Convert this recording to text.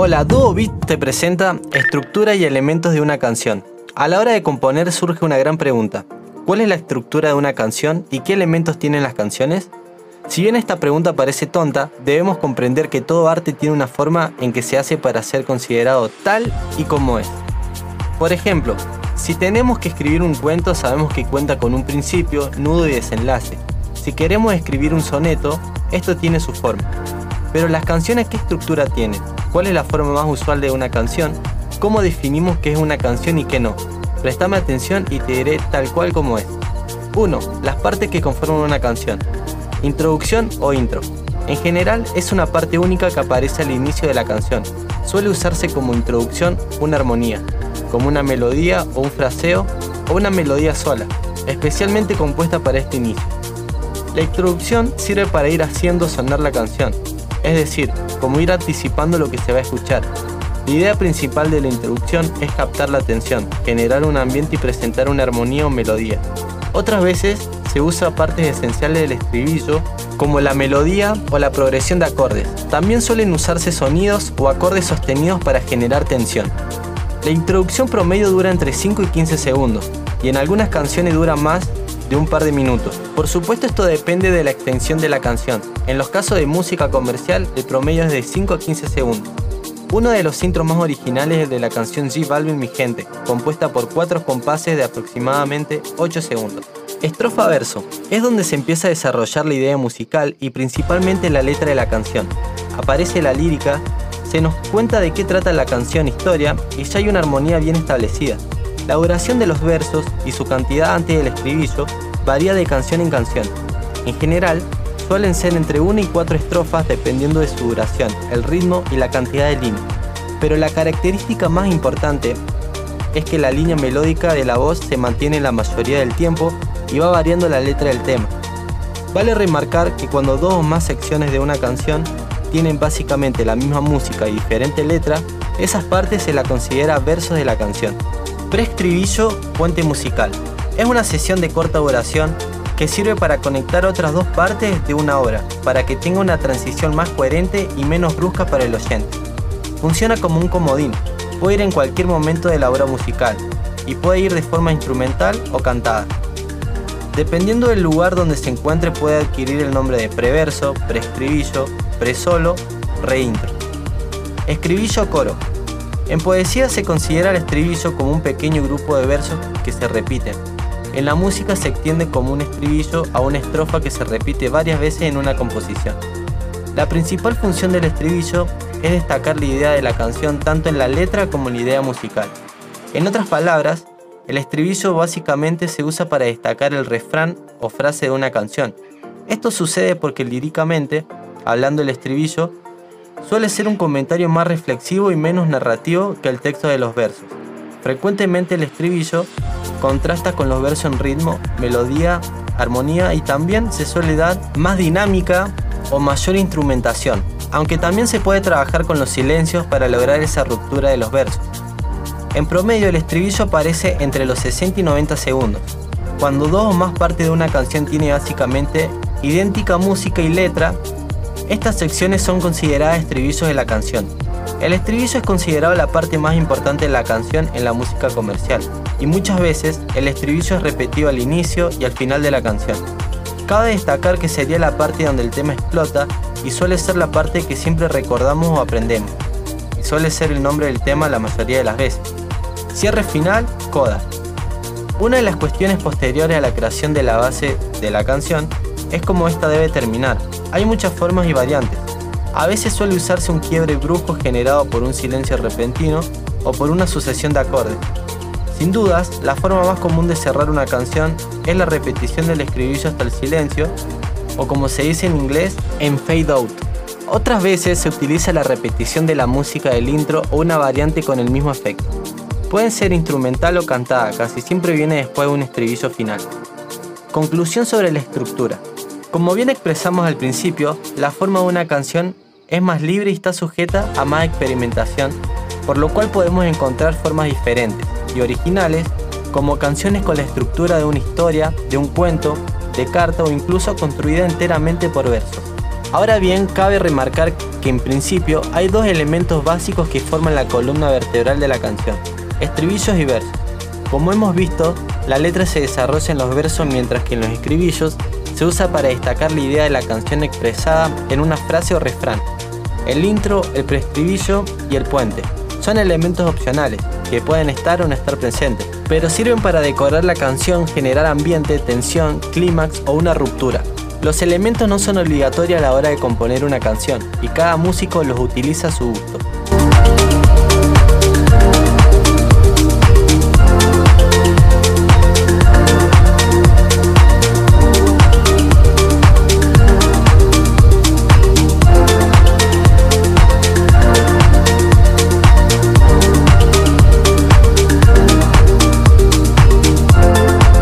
Hola, Duo Beat te presenta estructura y elementos de una canción. A la hora de componer surge una gran pregunta. ¿Cuál es la estructura de una canción y qué elementos tienen las canciones? Si bien esta pregunta parece tonta, debemos comprender que todo arte tiene una forma en que se hace para ser considerado tal y como es. Por ejemplo, si tenemos que escribir un cuento sabemos que cuenta con un principio, nudo y desenlace. Si queremos escribir un soneto, esto tiene su forma. Pero las canciones, ¿qué estructura tienen? ¿Cuál es la forma más usual de una canción? ¿Cómo definimos qué es una canción y qué no? Prestame atención y te diré tal cual como es. 1. Las partes que conforman una canción. Introducción o intro. En general es una parte única que aparece al inicio de la canción. Suele usarse como introducción una armonía, como una melodía o un fraseo o una melodía sola, especialmente compuesta para este inicio. La introducción sirve para ir haciendo sonar la canción, es decir, como ir anticipando lo que se va a escuchar. La idea principal de la introducción es captar la atención, generar un ambiente y presentar una armonía o melodía. Otras veces se usa partes esenciales del estribillo como la melodía o la progresión de acordes. También suelen usarse sonidos o acordes sostenidos para generar tensión. La introducción promedio dura entre 5 y 15 segundos y en algunas canciones dura más de un par de minutos. Por supuesto esto depende de la extensión de la canción. En los casos de música comercial el promedio es de 5 a 15 segundos. Uno de los intros más originales es de la canción G Balvin Mi Gente, compuesta por cuatro compases de aproximadamente 8 segundos. Estrofa verso es donde se empieza a desarrollar la idea musical y principalmente la letra de la canción. Aparece la lírica, se nos cuenta de qué trata la canción historia y ya hay una armonía bien establecida. La duración de los versos y su cantidad antes del estribillo varía de canción en canción. En general, suelen ser entre 1 y 4 estrofas dependiendo de su duración, el ritmo y la cantidad de líneas. Pero la característica más importante es que la línea melódica de la voz se mantiene la mayoría del tiempo y va variando la letra del tema. Vale remarcar que cuando dos o más secciones de una canción tienen básicamente la misma música y diferente letra, esas partes se la considera versos de la canción. Preestribillo Puente Musical. Es una sesión de corta duración que sirve para conectar otras dos partes de una obra, para que tenga una transición más coherente y menos brusca para el oyente. Funciona como un comodín, puede ir en cualquier momento de la obra musical, y puede ir de forma instrumental o cantada. Dependiendo del lugar donde se encuentre puede adquirir el nombre de preverso, preestribillo, presolo, reintro. Escribillo coro. En poesía se considera el estribillo como un pequeño grupo de versos que se repiten. En la música se extiende como un estribillo a una estrofa que se repite varias veces en una composición. La principal función del estribillo es destacar la idea de la canción tanto en la letra como en la idea musical. En otras palabras, el estribillo básicamente se usa para destacar el refrán o frase de una canción. Esto sucede porque líricamente, hablando el estribillo, suele ser un comentario más reflexivo y menos narrativo que el texto de los versos. Frecuentemente el estribillo contrasta con los versos en ritmo, melodía, armonía y también se suele dar más dinámica o mayor instrumentación, aunque también se puede trabajar con los silencios para lograr esa ruptura de los versos. En promedio el estribillo aparece entre los 60 y 90 segundos. Cuando dos o más partes de una canción tiene básicamente idéntica música y letra, estas secciones son consideradas estribillos de la canción. El estribillo es considerado la parte más importante de la canción en la música comercial, y muchas veces el estribillo es repetido al inicio y al final de la canción. Cabe destacar que sería la parte donde el tema explota y suele ser la parte que siempre recordamos o aprendemos, y suele ser el nombre del tema la mayoría de las veces. Cierre final, coda. Una de las cuestiones posteriores a la creación de la base de la canción es cómo esta debe terminar, hay muchas formas y variantes. A veces suele usarse un quiebre brusco generado por un silencio repentino o por una sucesión de acordes. Sin dudas, la forma más común de cerrar una canción es la repetición del escribillo hasta el silencio, o como se dice en inglés, en fade out. Otras veces se utiliza la repetición de la música del intro o una variante con el mismo efecto. Pueden ser instrumental o cantada, casi siempre viene después de un estribillo final. Conclusión sobre la estructura. Como bien expresamos al principio, la forma de una canción es más libre y está sujeta a más experimentación, por lo cual podemos encontrar formas diferentes y originales, como canciones con la estructura de una historia, de un cuento, de carta o incluso construida enteramente por versos. Ahora bien, cabe remarcar que en principio hay dos elementos básicos que forman la columna vertebral de la canción, estribillos y versos. Como hemos visto, la letra se desarrolla en los versos mientras que en los estribillos se usa para destacar la idea de la canción expresada en una frase o refrán. El intro, el preestribillo y el puente son elementos opcionales que pueden estar o no estar presentes, pero sirven para decorar la canción, generar ambiente, tensión, clímax o una ruptura. Los elementos no son obligatorios a la hora de componer una canción y cada músico los utiliza a su gusto.